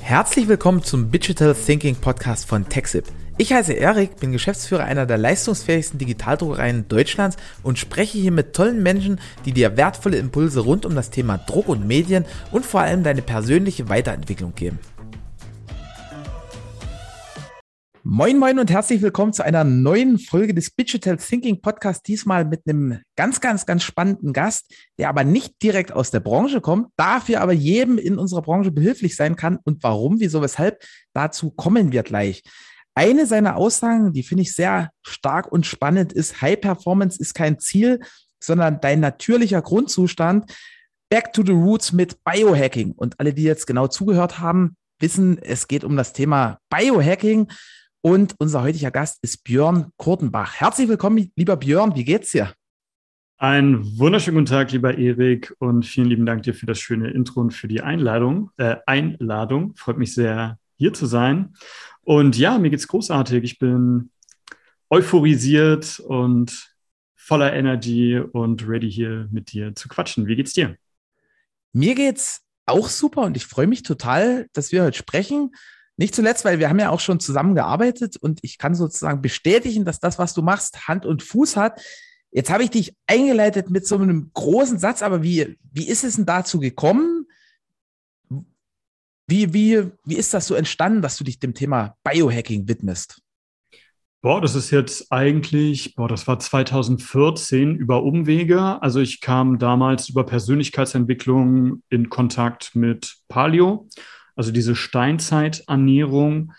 Herzlich willkommen zum Digital Thinking Podcast von TechSip. Ich heiße Erik, bin Geschäftsführer einer der leistungsfähigsten Digitaldruckereien Deutschlands und spreche hier mit tollen Menschen, die dir wertvolle Impulse rund um das Thema Druck und Medien und vor allem deine persönliche Weiterentwicklung geben. Moin, moin und herzlich willkommen zu einer neuen Folge des Digital Thinking Podcast. Diesmal mit einem ganz, ganz, ganz spannenden Gast, der aber nicht direkt aus der Branche kommt, dafür aber jedem in unserer Branche behilflich sein kann. Und warum, wieso, weshalb, dazu kommen wir gleich. Eine seiner Aussagen, die finde ich sehr stark und spannend, ist, High Performance ist kein Ziel, sondern dein natürlicher Grundzustand. Back to the Roots mit Biohacking. Und alle, die jetzt genau zugehört haben, wissen, es geht um das Thema Biohacking. Und unser heutiger Gast ist Björn Kurtenbach. Herzlich willkommen, lieber Björn. Wie geht's dir? Einen wunderschönen guten Tag, lieber Erik, und vielen lieben Dank dir für das schöne Intro und für die Einladung. Äh, Einladung. Freut mich sehr, hier zu sein. Und ja, mir geht's großartig. Ich bin euphorisiert und voller Energy und ready hier mit dir zu quatschen. Wie geht's dir? Mir geht's auch super und ich freue mich total, dass wir heute sprechen. Nicht zuletzt, weil wir haben ja auch schon zusammengearbeitet und ich kann sozusagen bestätigen, dass das, was du machst, Hand und Fuß hat. Jetzt habe ich dich eingeleitet mit so einem großen Satz, aber wie, wie ist es denn dazu gekommen? Wie, wie, wie ist das so entstanden, dass du dich dem Thema Biohacking widmest? Boah, das ist jetzt eigentlich, boah, das war 2014 über Umwege. Also ich kam damals über Persönlichkeitsentwicklung in Kontakt mit Paleo also diese Steinzeiternährung,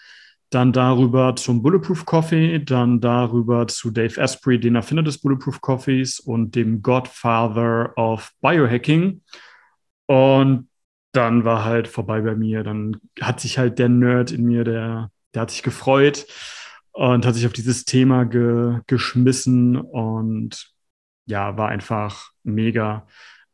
dann darüber zum Bulletproof Coffee, dann darüber zu Dave Asprey, den Erfinder des Bulletproof Coffees und dem Godfather of Biohacking. Und dann war halt vorbei bei mir. Dann hat sich halt der Nerd in mir, der, der hat sich gefreut und hat sich auf dieses Thema ge, geschmissen und ja, war einfach mega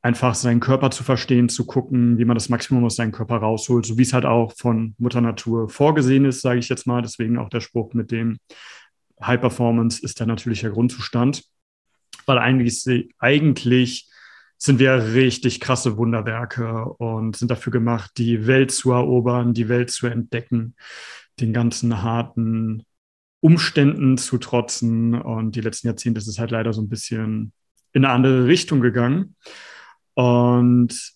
einfach seinen Körper zu verstehen, zu gucken, wie man das Maximum aus seinem Körper rausholt, so wie es halt auch von Mutter Natur vorgesehen ist, sage ich jetzt mal. Deswegen auch der Spruch mit dem High Performance ist der natürliche Grundzustand, weil eigentlich, eigentlich sind wir richtig krasse Wunderwerke und sind dafür gemacht, die Welt zu erobern, die Welt zu entdecken, den ganzen harten Umständen zu trotzen. Und die letzten Jahrzehnte ist es halt leider so ein bisschen in eine andere Richtung gegangen. Und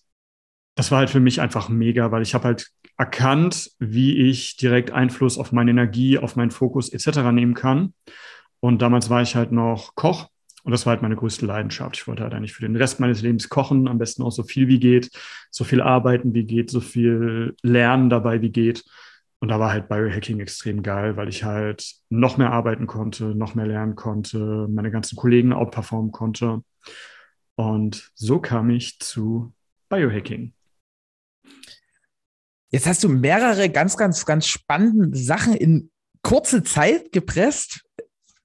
das war halt für mich einfach mega, weil ich habe halt erkannt, wie ich direkt Einfluss auf meine Energie, auf meinen Fokus etc. nehmen kann. Und damals war ich halt noch Koch und das war halt meine größte Leidenschaft. Ich wollte halt eigentlich für den Rest meines Lebens kochen, am besten auch so viel wie geht, so viel arbeiten wie geht, so viel lernen dabei wie geht. Und da war halt Biohacking extrem geil, weil ich halt noch mehr arbeiten konnte, noch mehr lernen konnte, meine ganzen Kollegen outperformen konnte. Und so kam ich zu Biohacking. Jetzt hast du mehrere ganz, ganz, ganz spannende Sachen in kurze Zeit gepresst.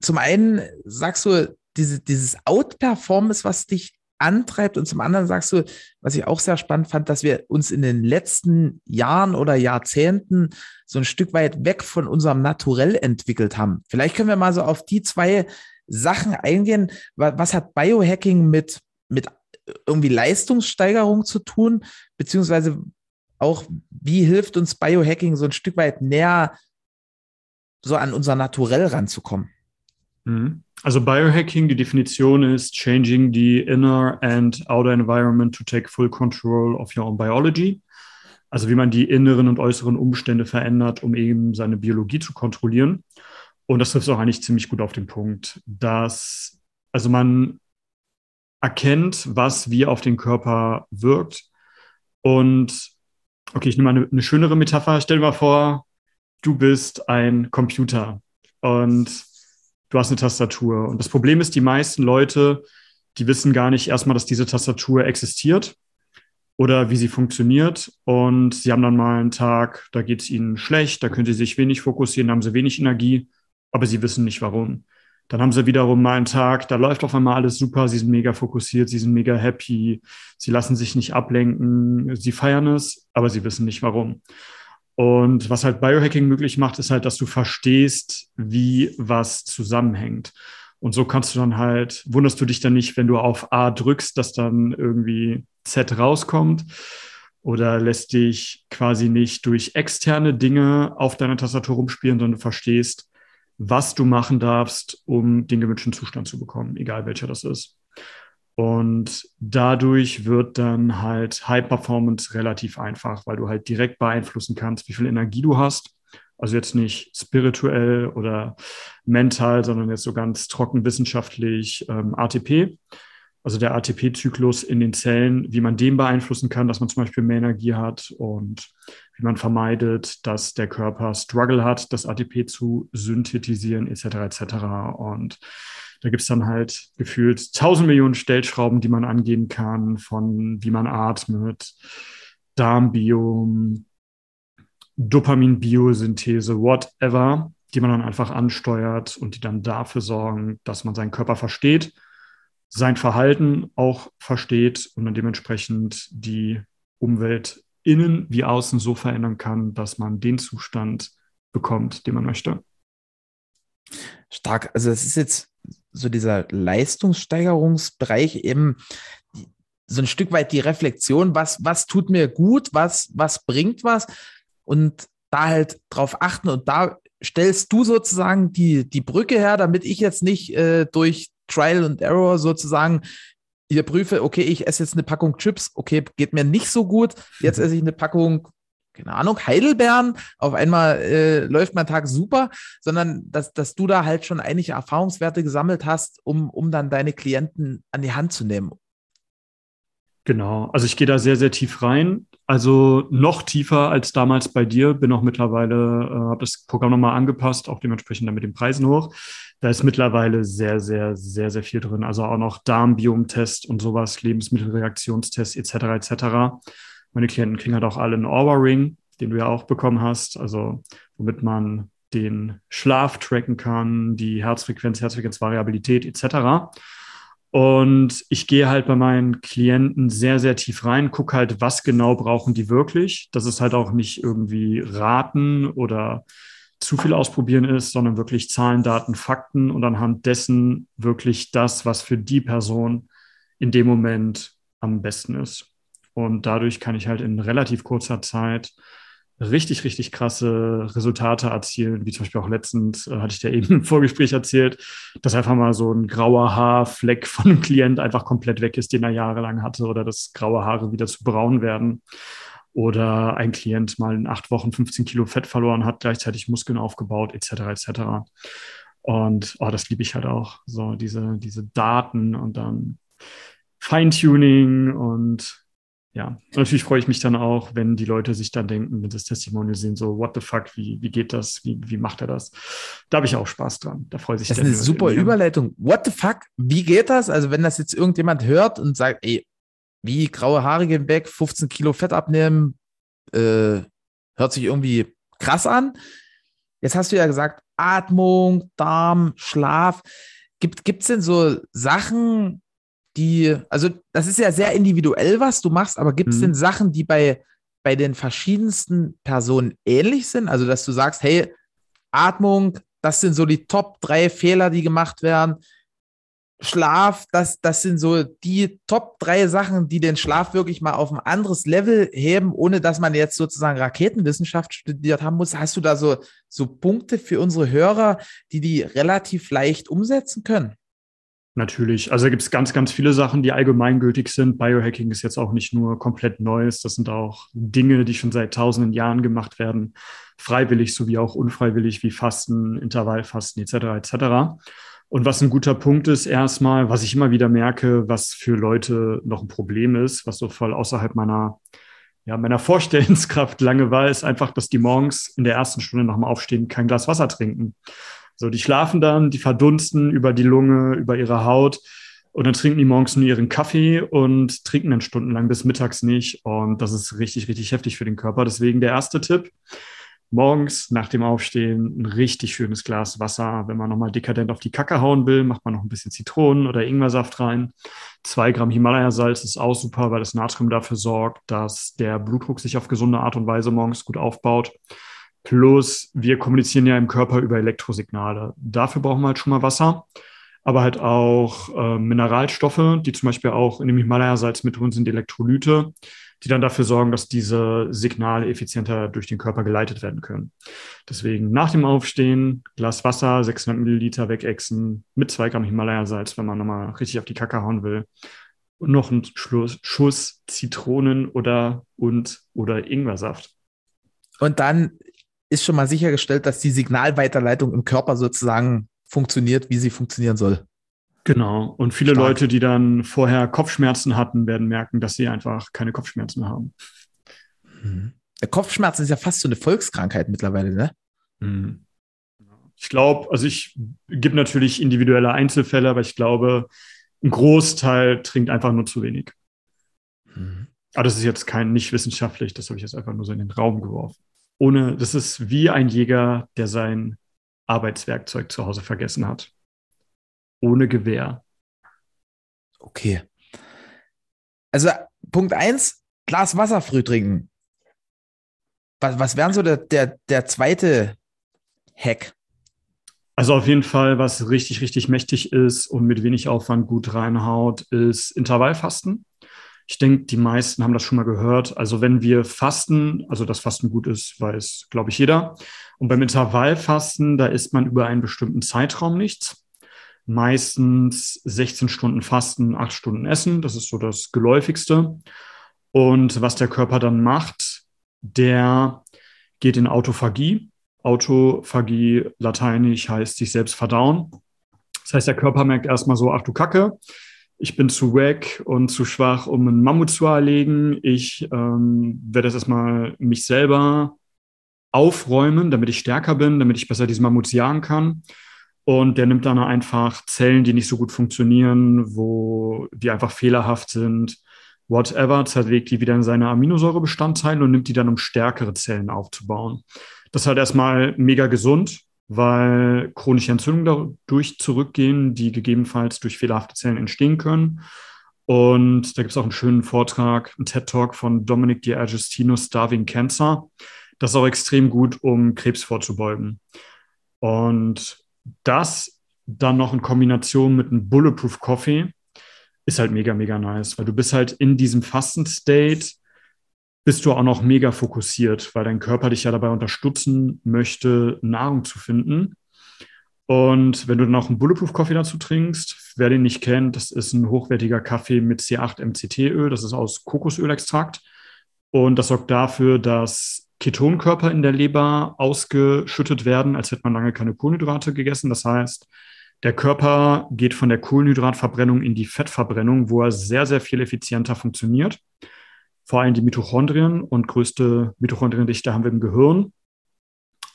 Zum einen sagst du, diese, dieses Outperformance, was dich antreibt. Und zum anderen sagst du, was ich auch sehr spannend fand, dass wir uns in den letzten Jahren oder Jahrzehnten so ein Stück weit weg von unserem Naturell entwickelt haben. Vielleicht können wir mal so auf die zwei Sachen eingehen. Was hat Biohacking mit mit irgendwie Leistungssteigerung zu tun, beziehungsweise auch, wie hilft uns Biohacking so ein Stück weit näher so an unser Naturell ranzukommen? Mhm. Also Biohacking, die Definition ist changing the inner and outer environment to take full control of your own biology. Also wie man die inneren und äußeren Umstände verändert, um eben seine Biologie zu kontrollieren. Und das trifft auch eigentlich ziemlich gut auf den Punkt, dass also man erkennt, was wie auf den Körper wirkt. Und okay, ich nehme mal eine, eine schönere Metapher. Stell dir mal vor, du bist ein Computer und du hast eine Tastatur. Und das Problem ist, die meisten Leute, die wissen gar nicht erstmal, dass diese Tastatur existiert oder wie sie funktioniert. Und sie haben dann mal einen Tag, da geht es ihnen schlecht, da können sie sich wenig fokussieren, haben sie wenig Energie, aber sie wissen nicht warum. Dann haben sie wiederum mal einen Tag, da läuft auf einmal alles super, sie sind mega fokussiert, sie sind mega happy, sie lassen sich nicht ablenken, sie feiern es, aber sie wissen nicht warum. Und was halt Biohacking möglich macht, ist halt, dass du verstehst, wie was zusammenhängt. Und so kannst du dann halt, wunderst du dich dann nicht, wenn du auf A drückst, dass dann irgendwie Z rauskommt. oder lässt dich quasi nicht durch externe Dinge auf deiner Tastatur rumspielen, sondern du verstehst, was du machen darfst, um den gewünschten Zustand zu bekommen, egal welcher das ist. Und dadurch wird dann halt High Performance relativ einfach, weil du halt direkt beeinflussen kannst, wie viel Energie du hast. Also jetzt nicht spirituell oder mental, sondern jetzt so ganz trocken wissenschaftlich ähm, ATP also der ATP-Zyklus in den Zellen, wie man den beeinflussen kann, dass man zum Beispiel mehr Energie hat und wie man vermeidet, dass der Körper Struggle hat, das ATP zu synthetisieren, etc. etc. Und da gibt es dann halt gefühlt tausend Millionen Stellschrauben, die man angehen kann, von wie man atmet, Darmbiom, Dopamin-Biosynthese, whatever, die man dann einfach ansteuert und die dann dafür sorgen, dass man seinen Körper versteht sein Verhalten auch versteht und dann dementsprechend die Umwelt innen wie außen so verändern kann, dass man den Zustand bekommt, den man möchte. Stark. Also es ist jetzt so dieser Leistungssteigerungsbereich eben so ein Stück weit die Reflexion, was, was tut mir gut, was, was bringt was und da halt drauf achten und da stellst du sozusagen die, die Brücke her, damit ich jetzt nicht äh, durch Trial and Error sozusagen hier prüfe, okay, ich esse jetzt eine Packung Chips, okay, geht mir nicht so gut, jetzt esse ich eine Packung, keine Ahnung, Heidelbeeren, auf einmal äh, läuft mein Tag super, sondern dass, dass du da halt schon einige Erfahrungswerte gesammelt hast, um, um dann deine Klienten an die Hand zu nehmen. Genau, also ich gehe da sehr, sehr tief rein. Also noch tiefer als damals bei dir, bin auch mittlerweile, äh, habe das Programm nochmal angepasst, auch dementsprechend dann mit den Preisen hoch. Da ist mittlerweile sehr, sehr, sehr, sehr viel drin. Also auch noch Darmbiom-Test und sowas, Lebensmittelreaktionstest etc. etc. Meine Klienten kriegen halt auch alle einen Aura-Ring, den du ja auch bekommen hast, also womit man den Schlaf tracken kann, die Herzfrequenz, Herzfrequenzvariabilität etc. Und ich gehe halt bei meinen Klienten sehr, sehr tief rein, gucke halt, was genau brauchen die wirklich. Dass es halt auch nicht irgendwie raten oder zu viel ausprobieren ist, sondern wirklich Zahlen, Daten, Fakten und anhand dessen wirklich das, was für die Person in dem Moment am besten ist. Und dadurch kann ich halt in relativ kurzer Zeit richtig, richtig krasse Resultate erzielen, wie zum Beispiel auch letztens, äh, hatte ich dir eben im Vorgespräch erzählt, dass einfach mal so ein grauer Haarfleck von einem Klient einfach komplett weg ist, den er jahrelang hatte, oder dass graue Haare wieder zu braun werden. Oder ein Klient mal in acht Wochen 15 Kilo Fett verloren hat, gleichzeitig Muskeln aufgebaut, etc. etc. Und oh, das liebe ich halt auch, so diese, diese Daten und dann Feintuning und ja, natürlich freue ich mich dann auch, wenn die Leute sich dann denken, wenn sie das Testimonial sehen, so, what the fuck, wie, wie geht das, wie, wie macht er das? Da habe ich auch Spaß dran. Da freue sich Das ist eine super Überleitung. What the fuck, wie geht das? Also, wenn das jetzt irgendjemand hört und sagt, ey, wie graue Haare gehen weg, 15 Kilo Fett abnehmen, äh, hört sich irgendwie krass an. Jetzt hast du ja gesagt, Atmung, Darm, Schlaf. Gibt es denn so Sachen, die, also das ist ja sehr individuell, was du machst, aber gibt es mhm. denn Sachen, die bei, bei den verschiedensten Personen ähnlich sind? Also, dass du sagst, hey, Atmung, das sind so die Top drei Fehler, die gemacht werden. Schlaf, das, das sind so die Top drei Sachen, die den Schlaf wirklich mal auf ein anderes Level heben, ohne dass man jetzt sozusagen Raketenwissenschaft studiert haben muss. Hast du da so, so Punkte für unsere Hörer, die die relativ leicht umsetzen können? Natürlich. Also da gibt es ganz, ganz viele Sachen, die allgemeingültig sind. Biohacking ist jetzt auch nicht nur komplett Neues. Das sind auch Dinge, die schon seit tausenden Jahren gemacht werden. Freiwillig sowie auch unfreiwillig, wie Fasten, Intervallfasten etc. etc. Und was ein guter Punkt ist, erstmal, was ich immer wieder merke, was für Leute noch ein Problem ist, was so voll außerhalb meiner, ja, meiner Vorstellungskraft lange war, ist einfach, dass die morgens in der ersten Stunde dem Aufstehen kein Glas Wasser trinken. So, die schlafen dann, die verdunsten über die Lunge, über ihre Haut. Und dann trinken die morgens nur ihren Kaffee und trinken dann stundenlang bis mittags nicht. Und das ist richtig, richtig heftig für den Körper. Deswegen der erste Tipp. Morgens nach dem Aufstehen ein richtig schönes Glas Wasser. Wenn man nochmal dekadent auf die Kacke hauen will, macht man noch ein bisschen Zitronen- oder Ingwersaft rein. Zwei Gramm Himalaya-Salz ist auch super, weil das Natrium dafür sorgt, dass der Blutdruck sich auf gesunde Art und Weise morgens gut aufbaut. Plus, wir kommunizieren ja im Körper über Elektrosignale. Dafür brauchen wir halt schon mal Wasser. aber halt auch äh, Mineralstoffe, die zum Beispiel auch in dem Himalaya-Salz mit drin sind, Elektrolyte, die dann dafür sorgen, dass diese Signale effizienter durch den Körper geleitet werden können. Deswegen nach dem Aufstehen, Glas Wasser, 600 Milliliter wegexen mit zwei Gramm Himalaya-Salz, wenn man nochmal richtig auf die Kacke hauen will. Und noch ein Schuss, Schuss Zitronen oder und oder Ingwersaft. Und dann ist schon mal sichergestellt, dass die Signalweiterleitung im Körper sozusagen funktioniert, wie sie funktionieren soll. Genau. Und viele Stark. Leute, die dann vorher Kopfschmerzen hatten, werden merken, dass sie einfach keine Kopfschmerzen haben. Mhm. Der Kopfschmerzen ist ja fast so eine Volkskrankheit mittlerweile, ne? Mhm. Ich glaube, also ich gebe natürlich individuelle Einzelfälle, aber ich glaube, ein Großteil trinkt einfach nur zu wenig. Mhm. Aber das ist jetzt kein nicht wissenschaftlich, das habe ich jetzt einfach nur so in den Raum geworfen. Ohne, das ist wie ein Jäger, der sein Arbeitswerkzeug zu Hause vergessen hat. Ohne Gewehr. Okay. Also Punkt 1, Glas Wasser früh trinken. Was, was wären so der, der, der zweite Hack? Also auf jeden Fall, was richtig, richtig mächtig ist und mit wenig Aufwand gut reinhaut, ist Intervallfasten. Ich denke, die meisten haben das schon mal gehört. Also wenn wir fasten, also das Fasten gut ist, weiß, glaube ich, jeder. Und beim Intervallfasten, da isst man über einen bestimmten Zeitraum nichts. Meistens 16 Stunden Fasten, 8 Stunden Essen. Das ist so das Geläufigste. Und was der Körper dann macht, der geht in Autophagie. Autophagie, lateinisch heißt sich selbst verdauen. Das heißt, der Körper merkt erstmal so, ach du Kacke, ich bin zu wack und zu schwach, um einen Mammut zu erlegen. Ich ähm, werde jetzt erstmal mich selber aufräumen, damit ich stärker bin, damit ich besser diesen Mammut jagen kann. Und der nimmt dann einfach Zellen, die nicht so gut funktionieren, wo die einfach fehlerhaft sind, whatever, zerlegt die wieder in seine Aminosäurebestandteile und nimmt die dann, um stärkere Zellen aufzubauen. Das ist halt erstmal mega gesund, weil chronische Entzündungen dadurch zurückgehen, die gegebenenfalls durch fehlerhafte Zellen entstehen können. Und da gibt es auch einen schönen Vortrag, einen TED-Talk von Dominic D'Agostino, Starving Cancer. Das ist auch extrem gut, um Krebs vorzubeugen. Und das dann noch in Kombination mit einem Bulletproof Coffee ist halt mega, mega nice, weil du bist halt in diesem Fasten-State, bist du auch noch mega fokussiert, weil dein Körper dich ja dabei unterstützen möchte, Nahrung zu finden. Und wenn du dann auch einen Bulletproof Coffee dazu trinkst, wer den nicht kennt, das ist ein hochwertiger Kaffee mit C8 MCT-Öl, das ist aus Kokosölextrakt. Und das sorgt dafür, dass Ketonkörper in der Leber ausgeschüttet werden, als hätte man lange keine Kohlenhydrate gegessen. Das heißt, der Körper geht von der Kohlenhydratverbrennung in die Fettverbrennung, wo er sehr, sehr viel effizienter funktioniert vor allem die Mitochondrien und größte Mitochondriendichte haben wir im Gehirn.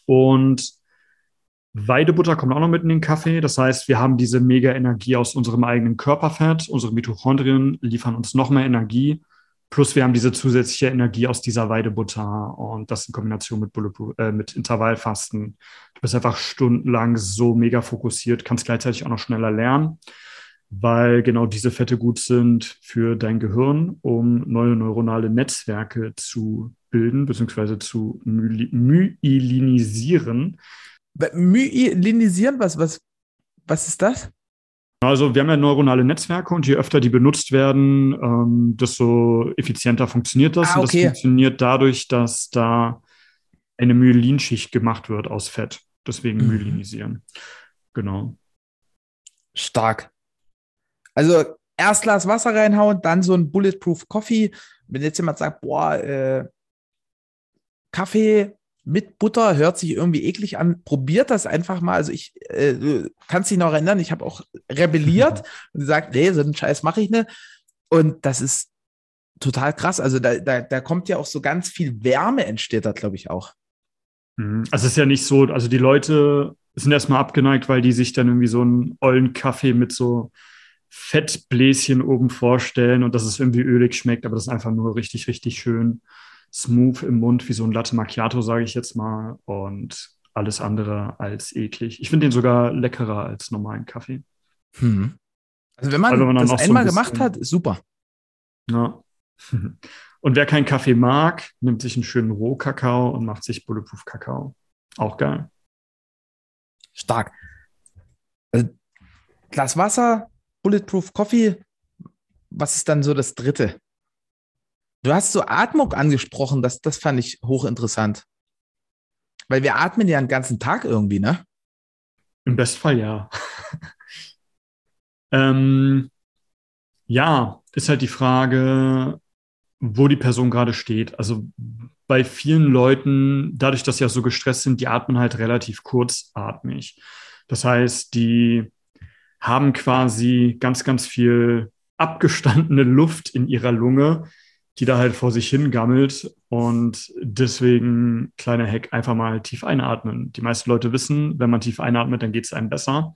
Und Weidebutter kommt auch noch mit in den Kaffee. Das heißt, wir haben diese mega Energie aus unserem eigenen Körperfett. Unsere Mitochondrien liefern uns noch mehr Energie. Plus wir haben diese zusätzliche Energie aus dieser Weidebutter und das in Kombination mit, äh, mit Intervallfasten. Du bist einfach stundenlang so mega fokussiert, kannst gleichzeitig auch noch schneller lernen weil genau diese Fette gut sind für dein Gehirn, um neue neuronale Netzwerke zu bilden bzw. zu myelinisieren. Myelinisieren, was, was, was ist das? Also wir haben ja neuronale Netzwerke und je öfter die benutzt werden, ähm, desto effizienter funktioniert das. Ah, okay. Und das funktioniert dadurch, dass da eine Myelinschicht gemacht wird aus Fett. Deswegen mhm. myelinisieren. Genau. Stark. Also erst Glas Wasser reinhauen, dann so ein Bulletproof Coffee. Wenn jetzt jemand sagt, boah, äh, Kaffee mit Butter hört sich irgendwie eklig an, probiert das einfach mal. Also ich äh, du kannst dich noch erinnern, ich habe auch rebelliert und gesagt, nee, so einen Scheiß mache ich nicht. Und das ist total krass. Also da, da, da kommt ja auch so ganz viel Wärme entsteht da, glaube ich, auch. Mhm. Also es ist ja nicht so, also die Leute sind erstmal abgeneigt, weil die sich dann irgendwie so einen ollen Kaffee mit so Fettbläschen oben vorstellen und dass es irgendwie ölig schmeckt, aber das ist einfach nur richtig, richtig schön smooth im Mund, wie so ein Latte Macchiato, sage ich jetzt mal. Und alles andere als eklig. Ich finde den sogar leckerer als normalen Kaffee. Hm. Also wenn man, also wenn man das einmal so ein gemacht hat, ist super. Ja. Und wer keinen Kaffee mag, nimmt sich einen schönen Rohkakao und macht sich Bulletproof Kakao. Auch geil. Stark. Also Glas Wasser, Bulletproof Coffee. Was ist dann so das dritte? Du hast so Atmung angesprochen, das, das fand ich hochinteressant. Weil wir atmen ja den ganzen Tag irgendwie, ne? Im Bestfall ja. ähm, ja, ist halt die Frage, wo die Person gerade steht. Also bei vielen Leuten, dadurch, dass sie ja so gestresst sind, die atmen halt relativ kurzatmig. Das heißt, die haben quasi ganz, ganz viel abgestandene Luft in ihrer Lunge, die da halt vor sich hingammelt. Und deswegen, kleiner Hack, einfach mal tief einatmen. Die meisten Leute wissen, wenn man tief einatmet, dann geht es einem besser.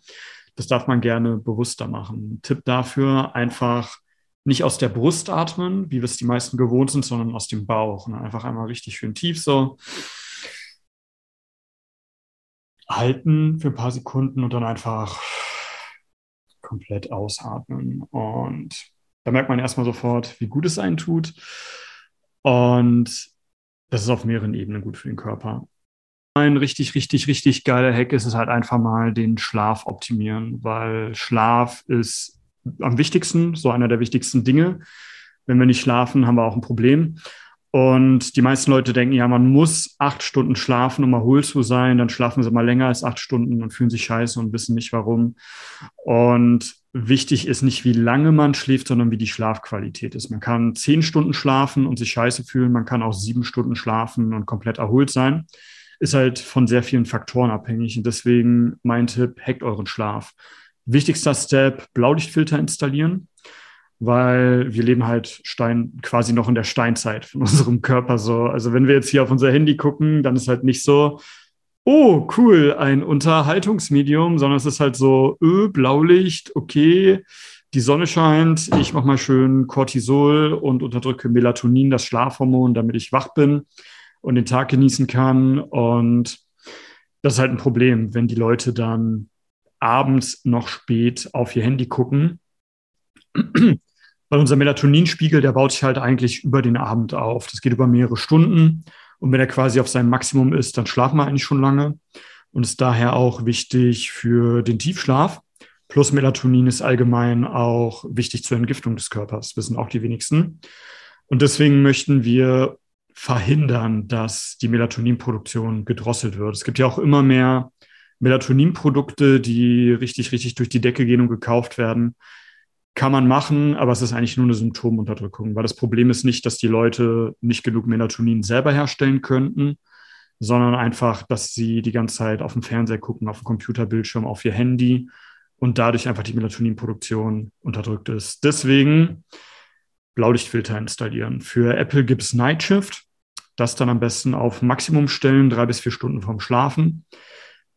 Das darf man gerne bewusster machen. Tipp dafür, einfach nicht aus der Brust atmen, wie wir es die meisten gewohnt sind, sondern aus dem Bauch. Und einfach einmal richtig schön tief so halten für ein paar Sekunden und dann einfach komplett ausatmen. Und da merkt man erstmal sofort, wie gut es einen tut. Und das ist auf mehreren Ebenen gut für den Körper. Ein richtig, richtig, richtig geiler Hack ist es halt einfach mal den Schlaf optimieren, weil Schlaf ist am wichtigsten, so einer der wichtigsten Dinge. Wenn wir nicht schlafen, haben wir auch ein Problem. Und die meisten Leute denken, ja, man muss acht Stunden schlafen, um erholt zu sein. Dann schlafen sie mal länger als acht Stunden und fühlen sich scheiße und wissen nicht warum. Und wichtig ist nicht, wie lange man schläft, sondern wie die Schlafqualität ist. Man kann zehn Stunden schlafen und sich scheiße fühlen. Man kann auch sieben Stunden schlafen und komplett erholt sein. Ist halt von sehr vielen Faktoren abhängig. Und deswegen mein Tipp, hackt euren Schlaf. Wichtigster Step, Blaulichtfilter installieren weil wir leben halt Stein quasi noch in der Steinzeit von unserem Körper so. Also wenn wir jetzt hier auf unser Handy gucken, dann ist halt nicht so, oh cool, ein Unterhaltungsmedium, sondern es ist halt so, öh, Blaulicht, okay, die Sonne scheint, ich mache mal schön Cortisol und unterdrücke Melatonin, das Schlafhormon, damit ich wach bin und den Tag genießen kann. Und das ist halt ein Problem, wenn die Leute dann abends noch spät auf ihr Handy gucken weil unser Melatoninspiegel, der baut sich halt eigentlich über den Abend auf. Das geht über mehrere Stunden. Und wenn er quasi auf seinem Maximum ist, dann schlafen wir eigentlich schon lange. Und ist daher auch wichtig für den Tiefschlaf. Plus Melatonin ist allgemein auch wichtig zur Entgiftung des Körpers, wissen auch die wenigsten. Und deswegen möchten wir verhindern, dass die Melatoninproduktion gedrosselt wird. Es gibt ja auch immer mehr Melatoninprodukte, die richtig, richtig durch die Decke gehen und gekauft werden kann man machen, aber es ist eigentlich nur eine Symptomunterdrückung, weil das Problem ist nicht, dass die Leute nicht genug Melatonin selber herstellen könnten, sondern einfach, dass sie die ganze Zeit auf dem Fernseher gucken, auf dem Computerbildschirm, auf ihr Handy und dadurch einfach die Melatoninproduktion unterdrückt ist. Deswegen Blaulichtfilter installieren. Für Apple gibt es Night Shift. Das dann am besten auf Maximum stellen, drei bis vier Stunden vorm Schlafen.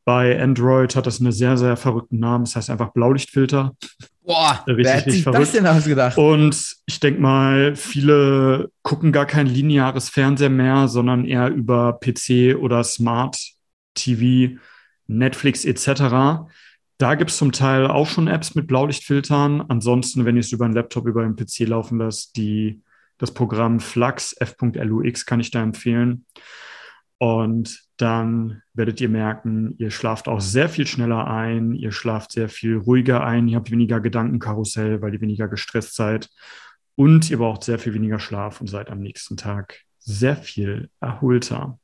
Bei Android hat das einen sehr, sehr verrückten Namen. Das heißt einfach Blaulichtfilter. Boah, richtig, wer hat sich verrückt. das denn ausgedacht? Und ich denke mal, viele gucken gar kein lineares Fernseher mehr, sondern eher über PC oder Smart TV, Netflix etc. Da gibt es zum Teil auch schon Apps mit Blaulichtfiltern. Ansonsten, wenn ihr es über einen Laptop, über einen PC laufen lasst, die, das Programm Flux, f.lux kann ich da empfehlen. Und dann werdet ihr merken, ihr schlaft auch sehr viel schneller ein, ihr schlaft sehr viel ruhiger ein, ihr habt weniger Gedankenkarussell, weil ihr weniger gestresst seid und ihr braucht sehr viel weniger Schlaf und seid am nächsten Tag sehr viel erholter.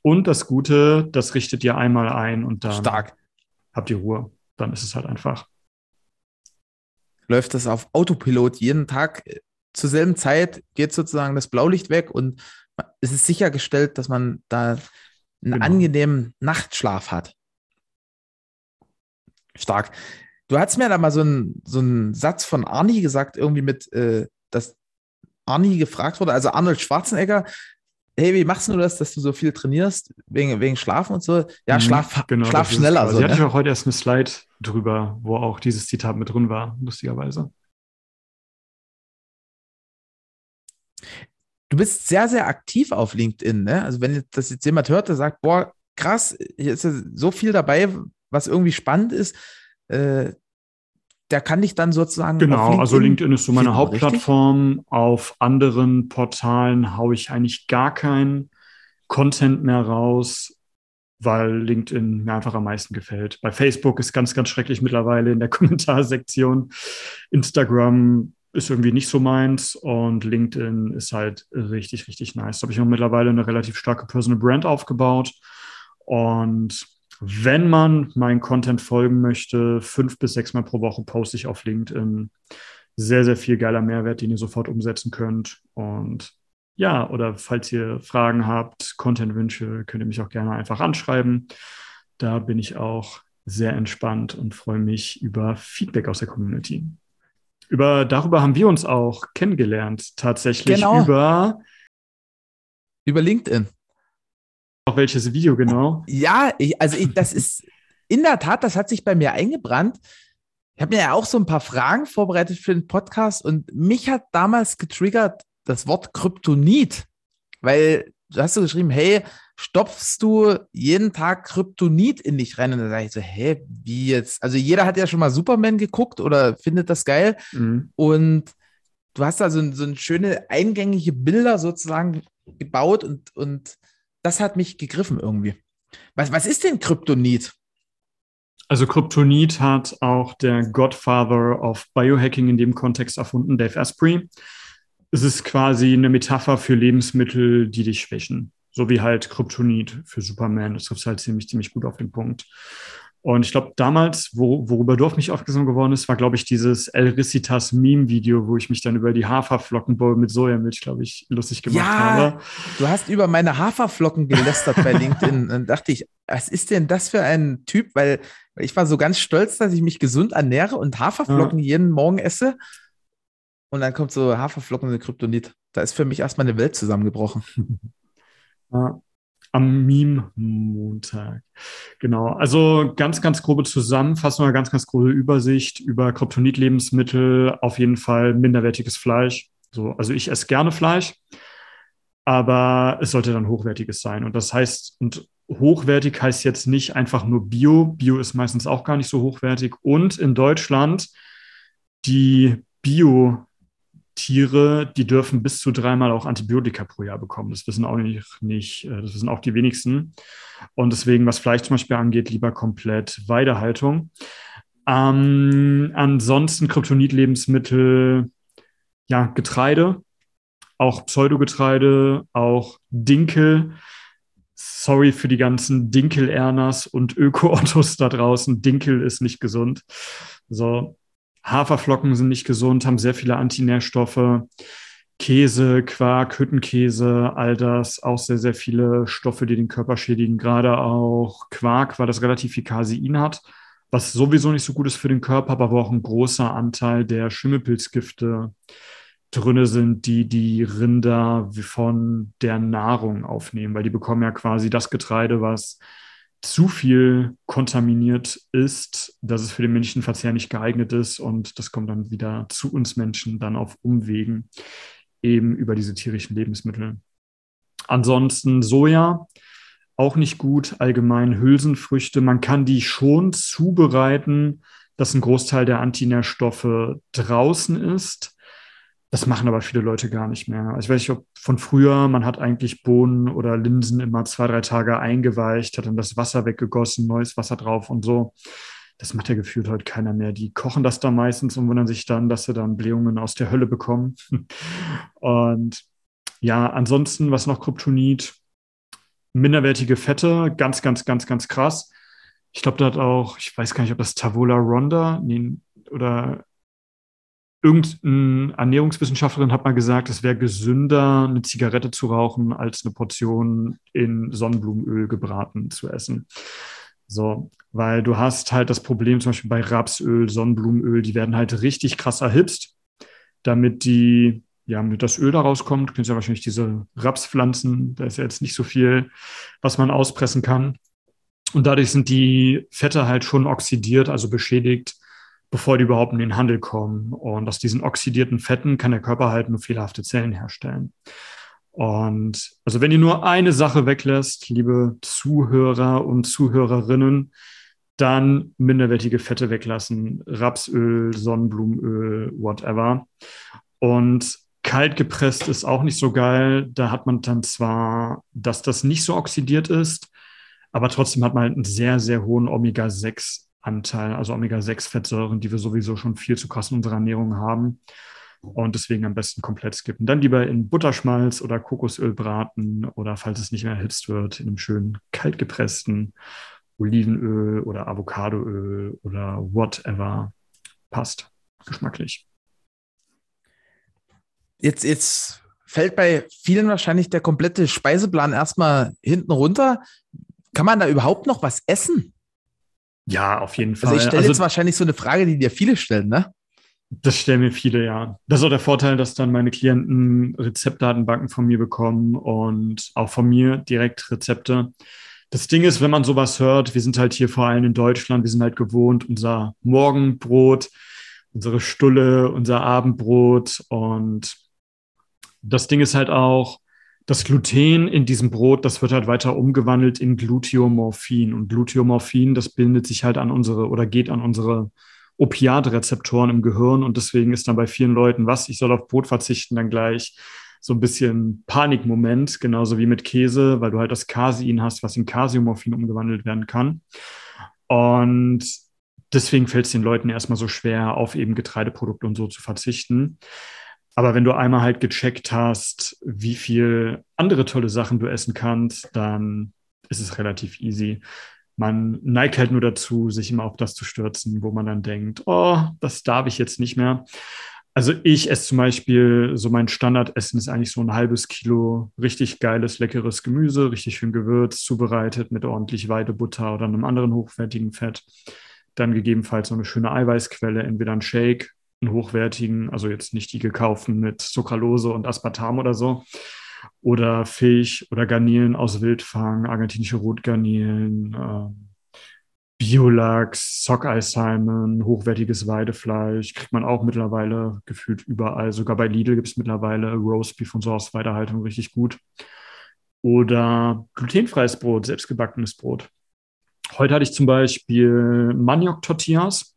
Und das Gute, das richtet ihr einmal ein und dann Stark. habt ihr Ruhe. Dann ist es halt einfach. Läuft das auf Autopilot jeden Tag äh, zur selben Zeit, geht sozusagen das Blaulicht weg und es ist sichergestellt, dass man da einen genau. angenehmen Nachtschlaf hat. Stark. Du hast mir da mal so einen so Satz von Arnie gesagt, irgendwie mit, äh, dass Arnie gefragt wurde, also Arnold Schwarzenegger, hey, wie machst du das, dass du so viel trainierst, wegen, wegen Schlafen und so? Ja, mhm, schlaf, genau, schlaf schneller. So, Sie ne? hatte ich auch heute erst eine Slide drüber, wo auch dieses Zitat mit drin war, lustigerweise. Du bist sehr, sehr aktiv auf LinkedIn. Ne? Also wenn das jetzt jemand hört, der sagt, boah, krass, hier ist ja so viel dabei, was irgendwie spannend ist, äh, der kann dich dann sozusagen. Genau, LinkedIn also LinkedIn ist so meine Hauptplattform. Richtig? Auf anderen Portalen haue ich eigentlich gar keinen Content mehr raus. weil LinkedIn mir einfach am meisten gefällt. Bei Facebook ist ganz, ganz schrecklich mittlerweile in der Kommentarsektion. Instagram ist irgendwie nicht so meins und LinkedIn ist halt richtig, richtig nice. Da habe ich auch mittlerweile eine relativ starke Personal Brand aufgebaut. Und wenn man meinen Content folgen möchte, fünf bis sechs Mal pro Woche poste ich auf LinkedIn sehr, sehr viel geiler Mehrwert, den ihr sofort umsetzen könnt. Und ja, oder falls ihr Fragen habt, Content-Wünsche, könnt ihr mich auch gerne einfach anschreiben. Da bin ich auch sehr entspannt und freue mich über Feedback aus der Community. Über, darüber haben wir uns auch kennengelernt, tatsächlich Genau. über Über LinkedIn. auch welches Video genau. Ja, ich, also ich, das ist in der Tat, das hat sich bei mir eingebrannt. Ich habe mir ja auch so ein paar Fragen vorbereitet für den Podcast und mich hat damals getriggert das Wort Kryptonit, weil du hast so geschrieben, hey, stopfst du jeden Tag Kryptonit in dich rein? Und da sage ich so, hä, wie jetzt? Also jeder hat ja schon mal Superman geguckt oder findet das geil Mhm. und du hast da so, ein- so schöne eingängige Bilder sozusagen gebaut und, und das hat mich gegriffen irgendwie. Was, was ist denn Kryptonit? Also Kryptonit hat auch der Godfather of Biohacking in dem Kontext erfunden, Dave Asprey. Es ist quasi eine Metapher für Lebensmittel, die dich schwächen. So wie halt Kryptonit für Superman. Das trifft halt ziemlich, ziemlich gut auf den Punkt. Und ich glaube, damals, wo, worüber du auf mich aufmerksam geworden ist, war, glaube ich, dieses El Ricitas Meme-Video, wo ich mich dann über die Haferflockenbowl mit Sojamilch, glaube ich, lustig gemacht Ja. habe. Du hast über meine Haferflocken gelästert bei LinkedIn. Dann dachte ich, was ist denn das für ein Typ? Weil weil ich war so ganz stolz, dass ich mich gesund ernähre und Haferflocken jeden Morgen esse. Und dann kommt so Haferflocken und Kryptonit. Da ist für mich erstmal eine Welt zusammengebrochen. Ja, am Meme-Montag. Genau. Also ganz, ganz grobe Zusammenfassung, ganz, ganz grobe Übersicht über Kryptonit-Lebensmittel. Auf jeden Fall minderwertiges Fleisch. So, also ich esse gerne Fleisch, aber es sollte dann hochwertiges sein. Und das heißt, und hochwertig heißt jetzt nicht einfach nur Bio. Bio ist meistens auch gar nicht so hochwertig. Und in Deutschland die Bio- Tiere, die dürfen bis zu dreimal auch Antibiotika pro Jahr bekommen. Das wissen auch nicht, nicht, äh, das wissen auch die wenigsten. Und deswegen, was Fleisch zum Beispiel angeht, lieber komplett Weidehaltung. Ähm, ansonsten Kryptonit-Lebensmittel, ja, Getreide, auch Pseudogetreide, auch Dinkel. Sorry für die ganzen Dinkel-Erners und Öko-Ottos da draußen. Dinkel ist nicht gesund. So, Haferflocken sind nicht gesund, haben sehr viele Antinährstoffe. Käse, Quark, Hüttenkäse, all das, auch sehr, sehr viele Stoffe, die den Körper schädigen. Gerade auch Quark, weil das relativ viel Casein hat, was sowieso nicht so gut ist für den Körper, aber wo auch ein großer Anteil der Schimmelpilzgifte drinne sind, die die Rinder von der Nahrung aufnehmen, weil die bekommen ja quasi das Getreide, was zu viel kontaminiert ist, dass es für den menschlichen Verzehr nicht geeignet ist und das kommt dann wieder zu uns Menschen dann auf Umwegen eben über diese tierischen Lebensmittel. Ansonsten Soja, auch nicht gut, allgemein Hülsenfrüchte. Man kann die schon zubereiten, dass ein Großteil der Antinährstoffe draußen ist. Das machen aber viele Leute gar nicht mehr. Also ich weiß nicht, ob von früher, man hat eigentlich Bohnen oder Linsen immer zwei, drei Tage eingeweicht, hat dann das Wasser weggegossen, neues Wasser drauf und so. Das macht ja gefühlt heute keiner mehr. Die kochen das da meistens und wundern sich dann, dass sie dann Blähungen aus der Hölle bekommen. und ja, ansonsten, was noch Kryptonit? Minderwertige Fette, ganz, ganz, ganz, ganz krass. Ich glaube, da hat auch, ich weiß gar nicht, ob das Tavola Ronda nee, oder irgendeine Ernährungswissenschaftlerin hat mal gesagt, es wäre gesünder, eine Zigarette zu rauchen, als eine Portion in Sonnenblumenöl gebraten zu essen. So, weil du hast halt das Problem zum Beispiel bei Rapsöl, Sonnenblumenöl, die werden halt richtig krass erhitzt, damit die, ja, damit das Öl da rauskommt. Du kennst ja wahrscheinlich diese Rapspflanzen, da ist ja jetzt nicht so viel, was man auspressen kann. Und dadurch sind die Fette halt schon oxidiert, also beschädigt, bevor die überhaupt in den Handel kommen. Und aus diesen oxidierten Fetten kann der Körper halt nur fehlerhafte Zellen herstellen. Und also wenn ihr nur eine Sache weglässt, liebe Zuhörer und Zuhörerinnen, dann minderwertige Fette weglassen, Rapsöl, Sonnenblumenöl, whatever. Und kalt gepresst ist auch nicht so geil. Da hat man dann zwar, dass das nicht so oxidiert ist, Aber trotzdem hat man halt einen sehr, sehr hohen Omega-6-Anteil, also Omega-6-Fettsäuren, die wir sowieso schon viel zu krass in unserer Ernährung haben. Und deswegen am besten komplett skippen. Dann lieber in Butterschmalz oder Kokosöl braten oder falls es nicht mehr erhitzt wird, in einem schönen kaltgepressten Olivenöl oder Avocadoöl oder whatever passt geschmacklich. Jetzt, jetzt fällt bei vielen wahrscheinlich der komplette Speiseplan erstmal hinten runter. Kann man da überhaupt noch was essen? Ja, auf jeden Fall. Also ich stelle also, jetzt wahrscheinlich so eine Frage, die dir viele stellen, ne? Das stellen mir viele, ja. Das ist auch der Vorteil, dass dann meine Klienten Rezeptdatenbanken von mir bekommen und auch von mir direkt Rezepte. Das Ding ist, wenn man sowas hört, wir sind halt hier vor allem in Deutschland, wir sind halt gewohnt, unser Morgenbrot, unsere Stulle, unser Abendbrot und das Ding ist halt auch, das Gluten in diesem Brot, das wird halt weiter umgewandelt in Gluteomorphin. Und Gluteomorphin, das bindet sich halt an unsere oder geht an unsere Opiatrezeptoren im Gehirn und deswegen ist dann bei vielen Leuten, was, ich soll auf Brot verzichten, dann gleich so ein bisschen Panikmoment, genauso wie mit Käse, weil du halt das Casein hast, was in Casiumorphin umgewandelt werden kann. Und deswegen fällt es den Leuten erstmal so schwer, auf eben Getreideprodukte und so zu verzichten. Aber wenn du einmal halt gecheckt hast, wie viel andere tolle Sachen du essen kannst, dann ist es relativ easy man neigt halt nur dazu, sich immer auf das zu stürzen, wo man dann denkt, oh, das darf ich jetzt nicht mehr. Also ich esse zum Beispiel, so mein Standardessen ist eigentlich so ein halbes Kilo richtig geiles, leckeres Gemüse, richtig schön gewürzt, zubereitet mit ordentlich Weidebutter oder einem anderen hochwertigen Fett. Dann gegebenenfalls so eine schöne Eiweißquelle, entweder ein Shake, hochwertigen, also jetzt nicht die gekauften mit Sucralose und Aspartam oder so, oder Fisch oder Garnelen aus Wildfang, argentinische Rotgarnelen, äh, Biolachs, Sockeye-Salmon, hochwertiges Weidefleisch, kriegt man auch mittlerweile gefühlt überall. Sogar bei Lidl gibt es mittlerweile Roastbeef und so aus Weidehaltung richtig gut. Oder glutenfreies Brot, selbstgebackenes Brot. Heute hatte ich zum Beispiel Maniok-Tortillas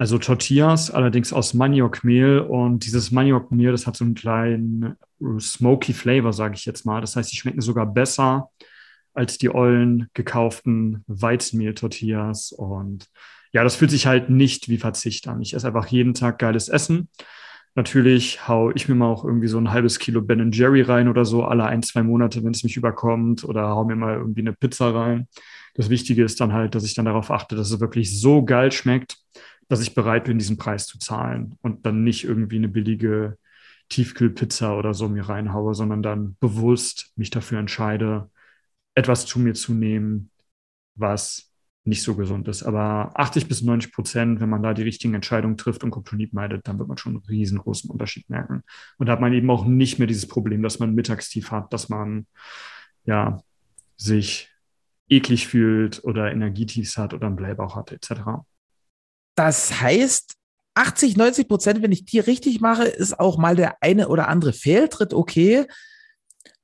also Tortillas, allerdings aus Maniokmehl. Und dieses Maniokmehl, das hat so einen kleinen smoky Flavor, sage ich jetzt mal. Das heißt, die schmecken sogar besser als die ollen gekauften Weizenmehl-Tortillas. Und ja, das fühlt sich halt nicht wie Verzicht an. Ich esse einfach jeden Tag geiles Essen. Natürlich hau ich mir mal auch irgendwie so ein halbes Kilo Ben Jerry rein oder so, alle ein, zwei Monate, wenn es mich überkommt, oder hau mir mal irgendwie eine Pizza rein. Das Wichtige ist dann halt, dass ich dann darauf achte, dass es wirklich so geil schmeckt, dass ich bereit bin, diesen Preis zu zahlen und dann nicht irgendwie eine billige Tiefkühlpizza oder so mir reinhaue, sondern dann bewusst mich dafür entscheide, etwas zu mir zu nehmen, was nicht so gesund ist. Aber 80 bis 90 Prozent, wenn man da die richtigen Entscheidungen trifft und Kryptonit meidet, dann wird man schon einen riesengroßen Unterschied merken. Und da hat man eben auch nicht mehr dieses Problem, dass man Mittagstief hat, dass man ja sich eklig fühlt oder Energietiefs hat oder einen Blähbauch hat, etc. Das heißt, 80, 90 Prozent, wenn ich die richtig mache, ist auch mal der eine oder andere Fehltritt okay.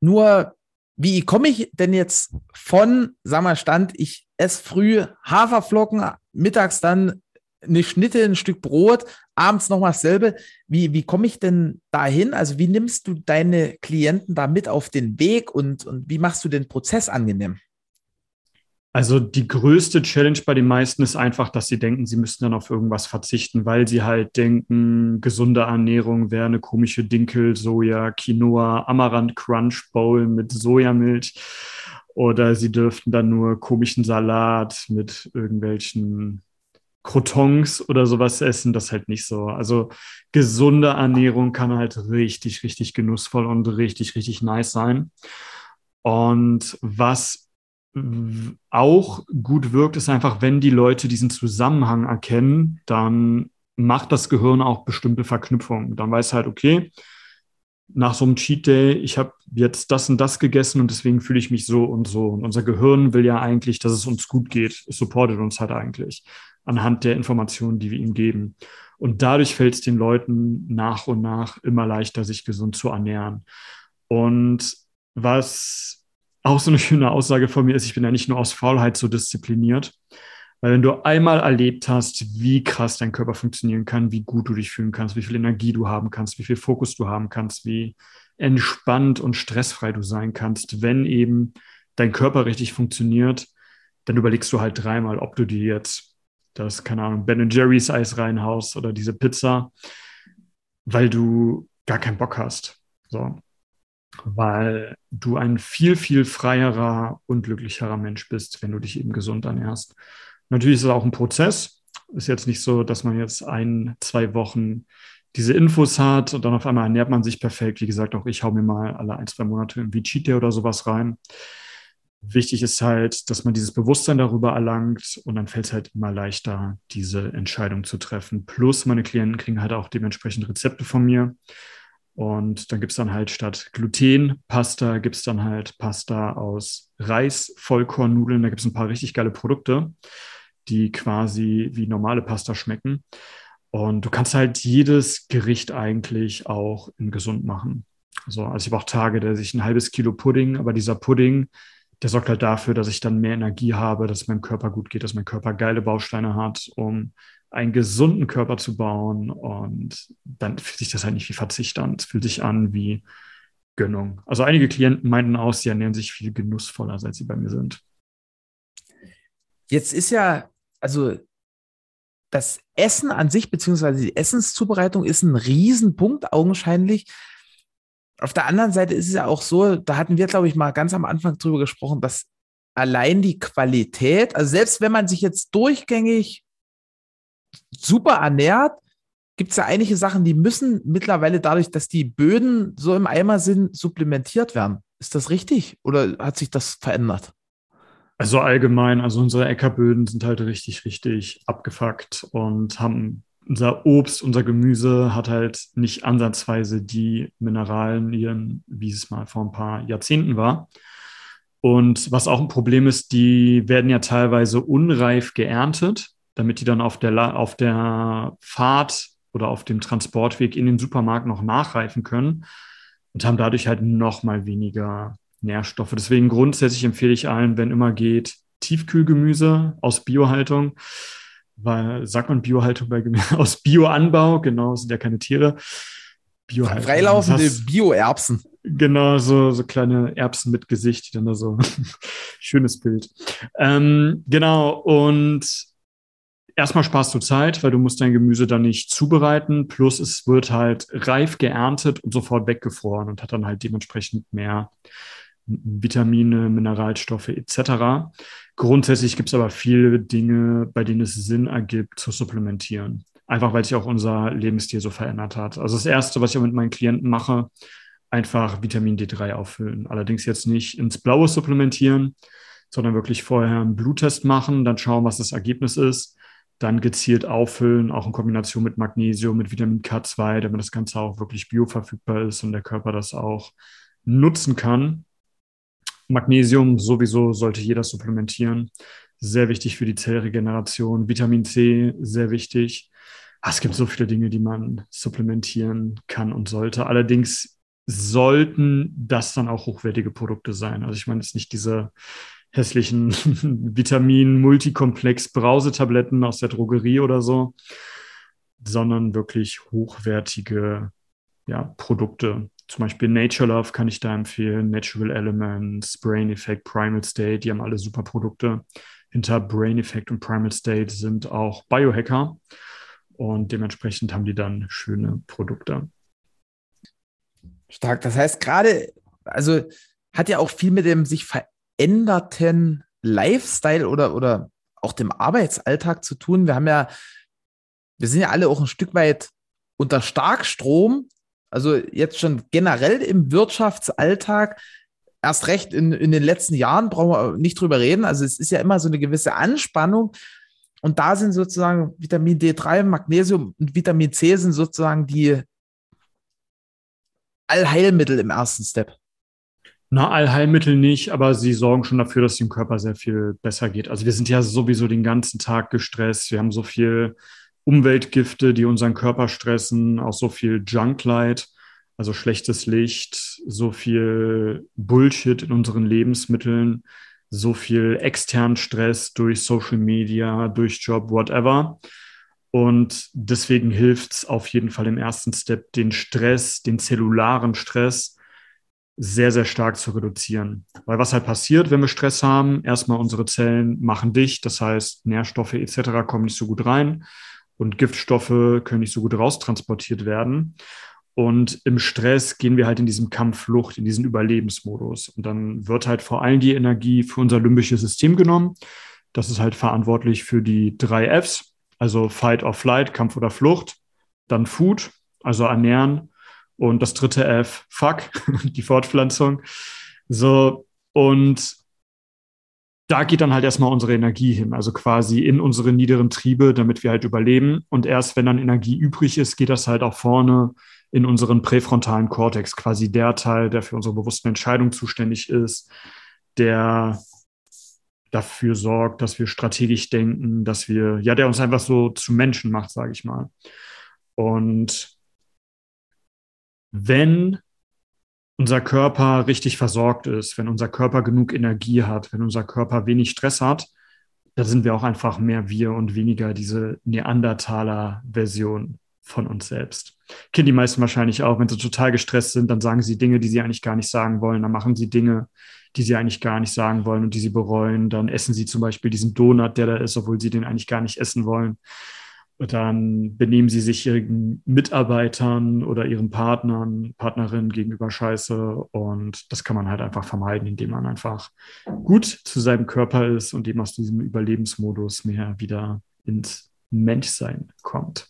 Nur, wie komme ich denn jetzt von, sag mal, Stand, ich esse früh Haferflocken, mittags dann eine Schnitte, ein Stück Brot, abends nochmal dasselbe. Wie, wie komme ich denn dahin? Also, wie nimmst du deine Klienten da mit auf den Weg und, und wie machst du den Prozess angenehm? Also die größte Challenge bei den meisten ist einfach, dass sie denken, sie müssten dann auf irgendwas verzichten, weil sie halt denken, gesunde Ernährung wäre eine komische Dinkel, Soja, Quinoa, Amaranth Crunch Bowl mit Sojamilch. Oder sie dürften dann nur komischen Salat mit irgendwelchen Crotons oder sowas essen. Das halt nicht so. Also gesunde Ernährung kann halt richtig, richtig genussvoll und richtig, richtig nice sein. Und was auch gut wirkt, ist einfach, wenn die Leute diesen Zusammenhang erkennen, dann macht das Gehirn auch bestimmte Verknüpfungen. Dann weiß halt, okay, nach so einem Cheat Day, ich habe jetzt das und das gegessen und deswegen fühle ich mich so und so. Und unser Gehirn will ja eigentlich, dass es uns gut geht. Es supportet uns halt eigentlich anhand der Informationen, die wir ihm geben. Und dadurch fällt es den Leuten nach und nach immer leichter, sich gesund zu ernähren. Und was auch so eine schöne Aussage von mir ist, ich bin ja nicht nur aus Faulheit so diszipliniert. Weil wenn du einmal erlebt hast, wie krass dein Körper funktionieren kann, wie gut du dich fühlen kannst, wie viel Energie du haben kannst, wie viel Fokus du haben kannst, wie entspannt und stressfrei du sein kannst, wenn eben dein Körper richtig funktioniert, dann überlegst du halt dreimal, ob du dir jetzt das, keine Ahnung, Ben Jerry's Eis reinhaust oder diese Pizza, weil du gar keinen Bock hast. So. Weil du ein viel, viel freierer und glücklicherer Mensch bist, wenn du dich eben gesund ernährst. Natürlich ist es auch ein Prozess. Ist jetzt nicht so, dass man jetzt ein, zwei Wochen diese Infos hat und dann auf einmal ernährt man sich perfekt. Wie gesagt, auch ich hau mir mal alle ein, zwei Monate irgendwie Cheat oder sowas rein. Wichtig ist halt, dass man dieses Bewusstsein darüber erlangt und dann fällt es halt immer leichter, diese Entscheidung zu treffen. Plus meine Klienten kriegen halt auch dementsprechend Rezepte von mir. Und dann gibt es dann halt statt Gluten-Pasta, gibt es dann halt Pasta aus Reis, Vollkornnudeln. Da gibt es ein paar richtig geile Produkte, die quasi wie normale Pasta schmecken. Und du kannst halt jedes Gericht eigentlich auch in gesund machen. Also, also ich habe auch Tage, da ich ein halbes Kilo Pudding, aber dieser Pudding, der sorgt halt dafür, dass ich dann mehr Energie habe, dass es meinem Körper gut geht, dass mein Körper geile Bausteine hat, um einen gesunden Körper zu bauen. Und dann fühlt sich das halt nicht wie Verzicht an. Es fühlt sich an wie Gönnung. Also einige Klienten meinten aus, sie ernähren sich viel genussvoller, seit sie bei mir sind. Jetzt ist ja, also das Essen an sich, beziehungsweise die Essenszubereitung ist ein Riesenpunkt, augenscheinlich. Auf der anderen Seite ist es ja auch so, da hatten wir, glaube ich, mal ganz am Anfang drüber gesprochen, dass allein die Qualität, also selbst wenn man sich jetzt durchgängig super ernährt, gibt es ja einige Sachen, die müssen mittlerweile dadurch, dass die Böden so im Eimer sind, supplementiert werden. Ist das richtig oder hat sich das verändert? Also allgemein, also unsere Äckerböden sind halt richtig, richtig abgefuckt und haben unser Obst, unser Gemüse hat halt nicht ansatzweise die Mineralien, wie es mal vor ein paar Jahrzehnten war. Und was auch ein Problem ist, die werden ja teilweise unreif geerntet, damit die dann auf der, auf der Fahrt oder auf dem Transportweg in den Supermarkt noch nachreifen können und haben dadurch halt noch mal weniger Nährstoffe. Deswegen grundsätzlich empfehle ich allen, wenn immer geht, Tiefkühlgemüse aus Biohaltung. Weil, sagt man Biohaltung bei Gemüse? Aus Bioanbau, genau, sind ja keine Tiere. Biohaltung. Freilaufende Bio-Erbsen. Genau, so, so kleine Erbsen mit Gesicht, die dann da so schönes Bild. Ähm, genau, und erstmal sparst du Zeit, weil du musst dein Gemüse dann nicht zubereiten. Plus es wird halt reif geerntet und sofort weggefroren und hat dann halt dementsprechend mehr Vitamine, Mineralstoffe etc. Grundsätzlich gibt es aber viele Dinge, bei denen es Sinn ergibt, zu supplementieren. Einfach weil sich auch unser Lebensstil so verändert hat. Also das Erste, was ich mit meinen Klienten mache, einfach Vitamin D3 auffüllen. Allerdings jetzt nicht ins Blaue supplementieren, sondern wirklich vorher einen Bluttest machen, dann schauen, was das Ergebnis ist, dann gezielt auffüllen, auch in Kombination mit Magnesium, mit Vitamin K2, damit das Ganze auch wirklich bioverfügbar ist und der Körper das auch nutzen kann. Magnesium sowieso sollte jeder supplementieren. Sehr wichtig für die Zellregeneration. Vitamin C, sehr wichtig. Ah, es gibt so viele Dinge, die man supplementieren kann und sollte. Allerdings sollten das dann auch hochwertige Produkte sein. Also ich meine jetzt nicht diese hässlichen Vitamin-Multikomplex-Brausetabletten aus der Drogerie oder so, sondern wirklich hochwertige ja, Produkte, zum Beispiel Nature Love kann ich da empfehlen, Natural Elements, Brain Effect, Primal State, die haben alle super Produkte. Hinter Brain Effect und Primal State sind auch Biohacker und dementsprechend haben die dann schöne Produkte. Stark. Das heißt, gerade, also hat ja auch viel mit dem sich veränderten Lifestyle oder, oder auch dem Arbeitsalltag zu tun. Wir haben ja, wir sind ja alle auch ein Stück weit unter Starkstrom also jetzt schon generell im Wirtschaftsalltag, erst recht in, in den letzten Jahren, brauchen wir nicht drüber reden. Also es ist ja immer so eine gewisse Anspannung. Und da sind sozusagen Vitamin D3, Magnesium und Vitamin C sind sozusagen die Allheilmittel im ersten Step. Na, Allheilmittel nicht, aber sie sorgen schon dafür, dass dem Körper sehr viel besser geht. Also wir sind ja sowieso den ganzen Tag gestresst. Wir haben so viel Umweltgifte, die unseren Körper stressen, auch so viel Junklight, also schlechtes Licht, so viel Bullshit in unseren Lebensmitteln, so viel externen Stress durch Social Media, durch Job, whatever. Und deswegen hilft es auf jeden Fall im ersten Step, den Stress, den zellularen Stress sehr, sehr stark zu reduzieren. Weil was halt passiert, wenn wir Stress haben, erstmal unsere Zellen machen dicht, das heißt Nährstoffe etc. kommen nicht so gut rein und Giftstoffe können nicht so gut raustransportiert werden. Und im Stress gehen wir halt in diesem Kampfflucht, in diesen Überlebensmodus. Und dann wird halt vor allem die Energie für unser limbisches System genommen. Das ist halt verantwortlich für die drei Fs, also Fight or Flight, Kampf oder Flucht. Dann Food, also ernähren und das dritte F, fuck, die Fortpflanzung. So, und da geht dann halt erstmal unsere Energie hin, also quasi in unsere niederen Triebe, damit wir halt überleben. Und erst wenn dann Energie übrig ist, geht das halt auch vorne in unseren präfrontalen Kortex, quasi der Teil, der für unsere bewussten Entscheidungen zuständig ist, der dafür sorgt, dass wir strategisch denken, dass wir, ja, der uns einfach so zu Menschen macht, sage ich mal. Und wenn unser Körper richtig versorgt ist, wenn unser Körper genug Energie hat, wenn unser Körper wenig Stress hat, da sind wir auch einfach mehr wir und weniger diese Neandertaler-Version von uns selbst. Kennen die meisten wahrscheinlich auch, wenn sie total gestresst sind, dann sagen sie Dinge, die sie eigentlich gar nicht sagen wollen, dann machen sie Dinge, die sie eigentlich gar nicht sagen wollen und die sie bereuen, dann essen sie zum Beispiel diesen Donut, der da ist, obwohl sie den eigentlich gar nicht essen wollen dann benehmen sie sich ihren Mitarbeitern oder ihren Partnern, Partnerinnen gegenüber scheiße. Und das kann man halt einfach vermeiden, indem man einfach gut zu seinem Körper ist und eben aus diesem Überlebensmodus mehr wieder ins Menschsein kommt.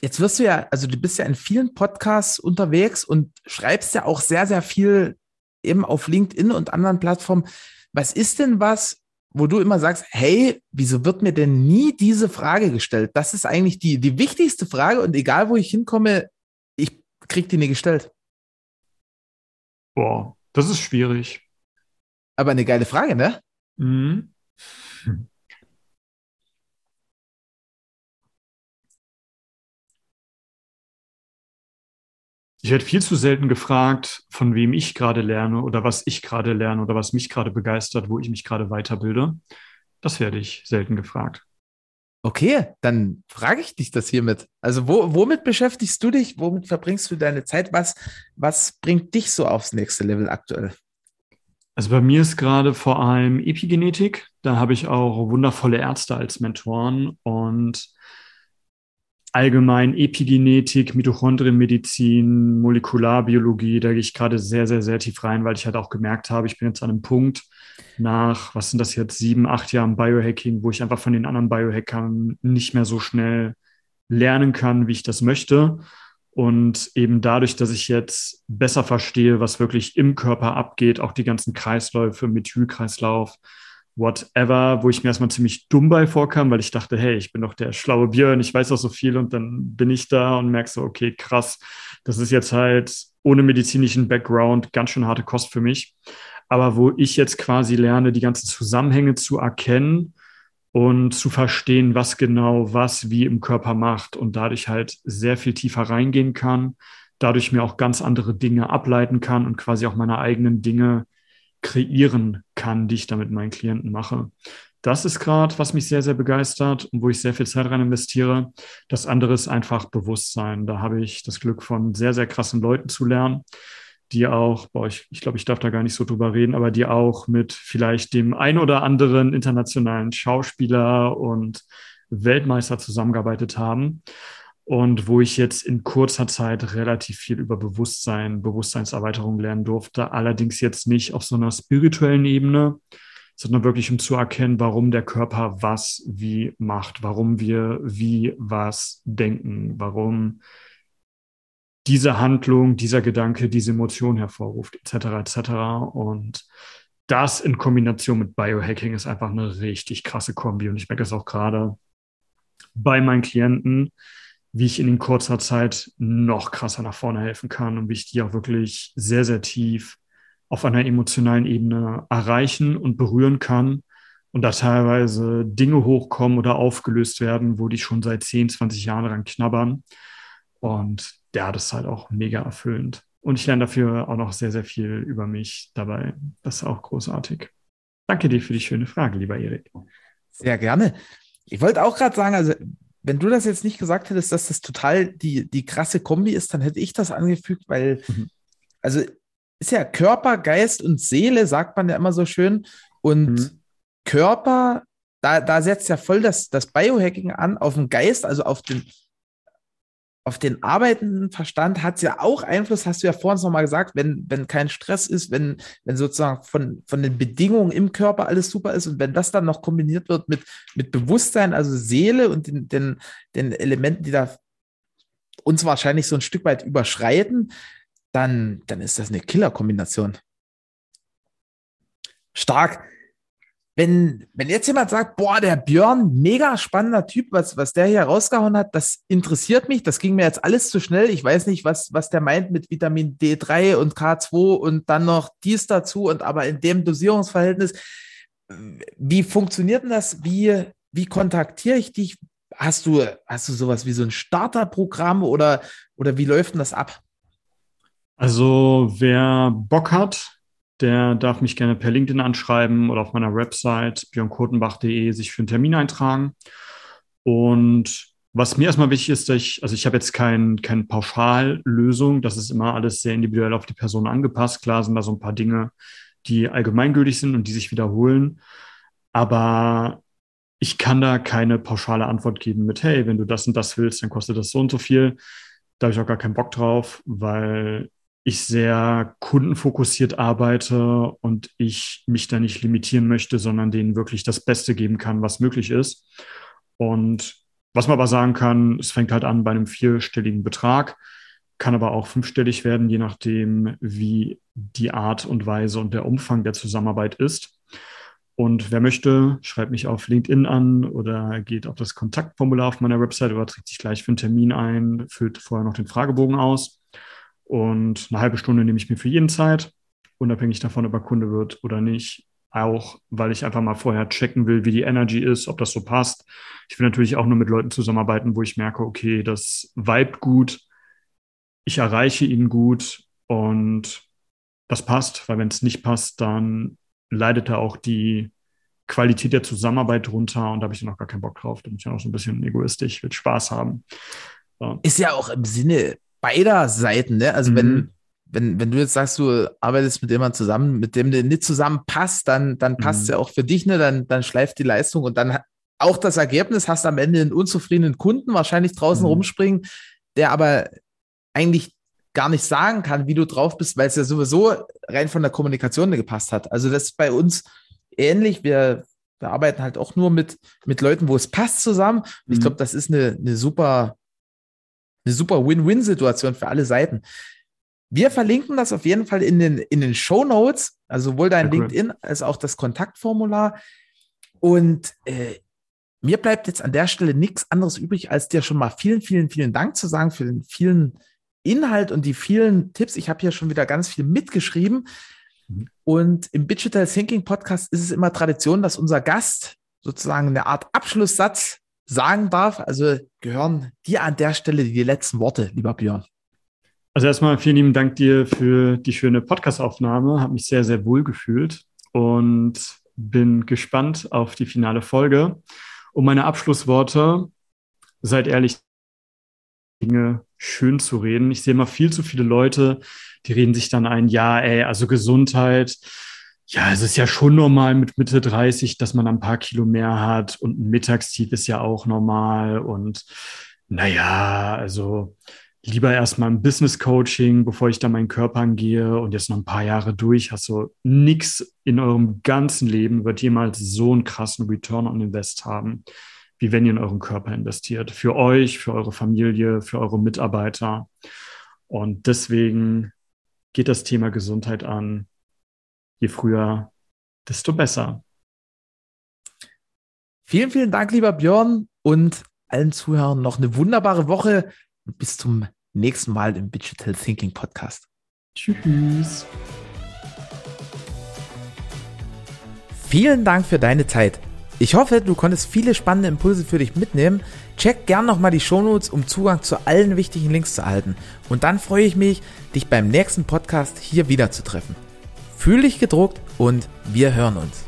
Jetzt wirst du ja, also du bist ja in vielen Podcasts unterwegs und schreibst ja auch sehr, sehr viel eben auf LinkedIn und anderen Plattformen. Was ist denn was, wo du immer sagst, hey, wieso wird mir denn nie diese Frage gestellt? Das ist eigentlich die, die wichtigste Frage und egal wo ich hinkomme, ich krieg die nie gestellt. Boah, das ist schwierig. Aber eine geile Frage, ne? Mhm. Ich werde viel zu selten gefragt, von wem ich gerade lerne oder was ich gerade lerne oder was mich gerade begeistert, wo ich mich gerade weiterbilde. Das werde ich selten gefragt. Okay, dann frage ich dich das hiermit. Also wo, womit beschäftigst du dich? Womit verbringst du deine Zeit? Was, was bringt dich so aufs nächste Level aktuell? Also bei mir ist gerade vor allem Epigenetik. Da habe ich auch wundervolle Ärzte als Mentoren und allgemein Epigenetik, Mitochondrienmedizin, Molekularbiologie, da gehe ich gerade sehr, sehr, sehr tief rein, weil ich halt auch gemerkt habe, ich bin jetzt an einem Punkt nach, was sind das jetzt, sieben, acht Jahren Biohacking, wo ich einfach von den anderen Biohackern nicht mehr so schnell lernen kann, wie ich das möchte. Und eben dadurch, dass ich jetzt besser verstehe, was wirklich im Körper abgeht, auch die ganzen Kreisläufe, Methylkreislauf, whatever, wo ich mir erstmal ziemlich dumm bei vorkam, weil ich dachte, hey, ich bin doch der schlaue Björn, ich weiß doch so viel und dann bin ich da und merke so, okay, krass, das ist jetzt halt ohne medizinischen Background ganz schön harte Kost für mich. Aber wo ich jetzt quasi lerne, die ganzen Zusammenhänge zu erkennen und zu verstehen, was genau was wie im Körper macht und dadurch halt sehr viel tiefer reingehen kann, dadurch mir auch ganz andere Dinge ableiten kann und quasi auch meine eigenen Dinge kreieren kann, die ich da mit meinen Klienten mache. Das ist gerade, was mich sehr, sehr begeistert und wo ich sehr viel Zeit rein investiere. Das andere ist einfach Bewusstsein. Da habe ich das Glück von sehr, sehr krassen Leuten zu lernen, die auch, boah, ich, ich glaube, ich darf da gar nicht so drüber reden, aber die auch mit vielleicht dem ein oder anderen internationalen Schauspieler und Weltmeister zusammengearbeitet haben und wo ich jetzt in kurzer Zeit relativ viel über Bewusstsein, Bewusstseinserweiterung lernen durfte. Allerdings jetzt nicht auf so einer spirituellen Ebene, sondern wirklich um zu erkennen, warum der Körper was wie macht, warum wir wie was denken, warum diese Handlung, dieser Gedanke, diese Emotion hervorruft, etc. etc. Und das in Kombination mit Biohacking ist einfach eine richtig krasse Kombi. Und ich merke das auch gerade bei meinen Klienten, wie ich in kurzer Zeit noch krasser nach vorne helfen kann und wie ich die auch wirklich sehr, sehr tief auf einer emotionalen Ebene erreichen und berühren kann und da teilweise Dinge hochkommen oder aufgelöst werden, wo die schon seit 10, 20 Jahren dran knabbern. Und ja, das ist halt auch mega erfüllend. Und ich lerne dafür auch noch sehr, sehr viel über mich dabei. Das ist auch großartig. Danke dir für die schöne Frage, lieber Erik. Sehr gerne. Ich wollte auch gerade sagen, also wenn du das jetzt nicht gesagt hättest, dass das total die, die krasse Kombi ist, dann hätte ich das angefügt, weil mhm. also ist ja Körper, Geist und Seele, sagt man ja immer so schön. Und mhm. Körper, da, da setzt ja voll das, das Biohacking an auf den Geist, also auf den, auf den arbeitenden Verstand hat es ja auch Einfluss, hast du ja vorhin noch mal gesagt, wenn, wenn kein Stress ist, wenn, wenn sozusagen von, von den Bedingungen im Körper alles super ist und wenn das dann noch kombiniert wird mit, mit Bewusstsein, also Seele und den, den, den Elementen, die da uns wahrscheinlich so ein Stück weit überschreiten, dann, dann ist das eine Killer-Kombination. Stark wenn, wenn jetzt jemand sagt, boah, der Björn, mega spannender Typ, was, was der hier rausgehauen hat, das interessiert mich, das ging mir jetzt alles zu schnell. Ich weiß nicht, was, was der meint mit Vitamin D3 und K2 und dann noch dies dazu und aber in dem Dosierungsverhältnis. Wie funktioniert denn das? Wie, wie kontaktiere ich dich? Hast du, hast du sowas wie so ein Starterprogramm oder, oder wie läuft denn das ab? Also, wer Bock hat, der darf mich gerne per LinkedIn anschreiben oder auf meiner Website björnkotenbach.de sich für einen Termin eintragen. Und was mir erstmal wichtig ist, ich, also ich habe jetzt kein, keine Pauschallösung, das ist immer alles sehr individuell auf die Person angepasst. Klar sind da so ein paar Dinge, die allgemeingültig sind und die sich wiederholen. Aber ich kann da keine pauschale Antwort geben mit, hey, wenn du das und das willst, dann kostet das so und so viel. Da habe ich auch gar keinen Bock drauf, weil ich sehr kundenfokussiert arbeite und ich mich da nicht limitieren möchte, sondern denen wirklich das Beste geben kann, was möglich ist. Und was man aber sagen kann, es fängt halt an bei einem vierstelligen Betrag, kann aber auch fünfstellig werden, je nachdem, wie die Art und Weise und der Umfang der Zusammenarbeit ist. Und wer möchte, schreibt mich auf LinkedIn an oder geht auf das Kontaktformular auf meiner Website oder trägt sich gleich für einen Termin ein, füllt vorher noch den Fragebogen aus. Und eine halbe Stunde nehme ich mir für jeden Zeit, unabhängig davon, ob er Kunde wird oder nicht. Auch, weil ich einfach mal vorher checken will, wie die Energy ist, ob das so passt. Ich will natürlich auch nur mit Leuten zusammenarbeiten, wo ich merke, okay, das vibe gut, ich erreiche ihn gut und das passt, weil wenn es nicht passt, dann leidet da auch die Qualität der Zusammenarbeit drunter und da habe ich dann auch gar keinen Bock drauf. Da bin ich dann auch so ein bisschen egoistisch, will Spaß haben. So. Ist ja auch im Sinne beider Seiten, ne? Also mhm. wenn, wenn, wenn du jetzt sagst, du arbeitest mit jemandem zusammen, mit dem du nicht zusammenpasst, dann, dann passt es mhm. ja auch für dich, ne? Dann, dann schleift die Leistung und dann auch das Ergebnis, hast am Ende einen unzufriedenen Kunden wahrscheinlich draußen mhm. rumspringen, der aber eigentlich gar nicht sagen kann, wie du drauf bist, weil es ja sowieso rein von der Kommunikation gepasst hat. Also das ist bei uns ähnlich. Wir, wir arbeiten halt auch nur mit, mit Leuten, wo es passt zusammen. Und ich mhm. glaube, das ist eine, eine super eine super Win-Win-Situation für alle Seiten. Wir verlinken das auf jeden Fall in den, in den Show Notes, also sowohl dein cool. LinkedIn als auch das Kontaktformular. Und äh, mir bleibt jetzt an der Stelle nichts anderes übrig, als dir schon mal vielen, vielen, vielen Dank zu sagen für den vielen Inhalt und die vielen Tipps. Ich habe hier schon wieder ganz viel mitgeschrieben. Mhm. Und im Digital Thinking Podcast ist es immer Tradition, dass unser Gast sozusagen eine Art Abschlusssatz sagen darf. Also gehören dir an der Stelle die letzten Worte, lieber Björn. Also erstmal vielen lieben Dank dir für die schöne Podcast-Aufnahme. Habe mich sehr, sehr wohl gefühlt und bin gespannt auf die finale Folge. Und meine Abschlussworte, seid ehrlich, Dinge schön zu reden. Ich sehe immer viel zu viele Leute, die reden sich dann ein, ja, ey, also Gesundheit, ja, es ist ja schon normal mit Mitte 30, dass man ein paar Kilo mehr hat und ein Mittagstief ist ja auch normal und naja, also lieber erstmal ein Business Coaching, bevor ich da meinen Körper angehe und jetzt noch ein paar Jahre durch, hast du nichts in eurem ganzen Leben wird jemals so einen krassen Return on Invest haben, wie wenn ihr in euren Körper investiert. Für euch, für eure Familie, für eure Mitarbeiter. Und deswegen geht das Thema Gesundheit an je früher, desto besser. Vielen, vielen Dank, lieber Björn und allen Zuhörern noch eine wunderbare Woche und bis zum nächsten Mal im Digital Thinking Podcast. Tschüss. Vielen Dank für deine Zeit. Ich hoffe, du konntest viele spannende Impulse für dich mitnehmen. Check gern nochmal die Shownotes, um Zugang zu allen wichtigen Links zu erhalten. Und dann freue ich mich, dich beim nächsten Podcast hier wieder zu treffen. Fühl dich gedruckt und wir hören uns.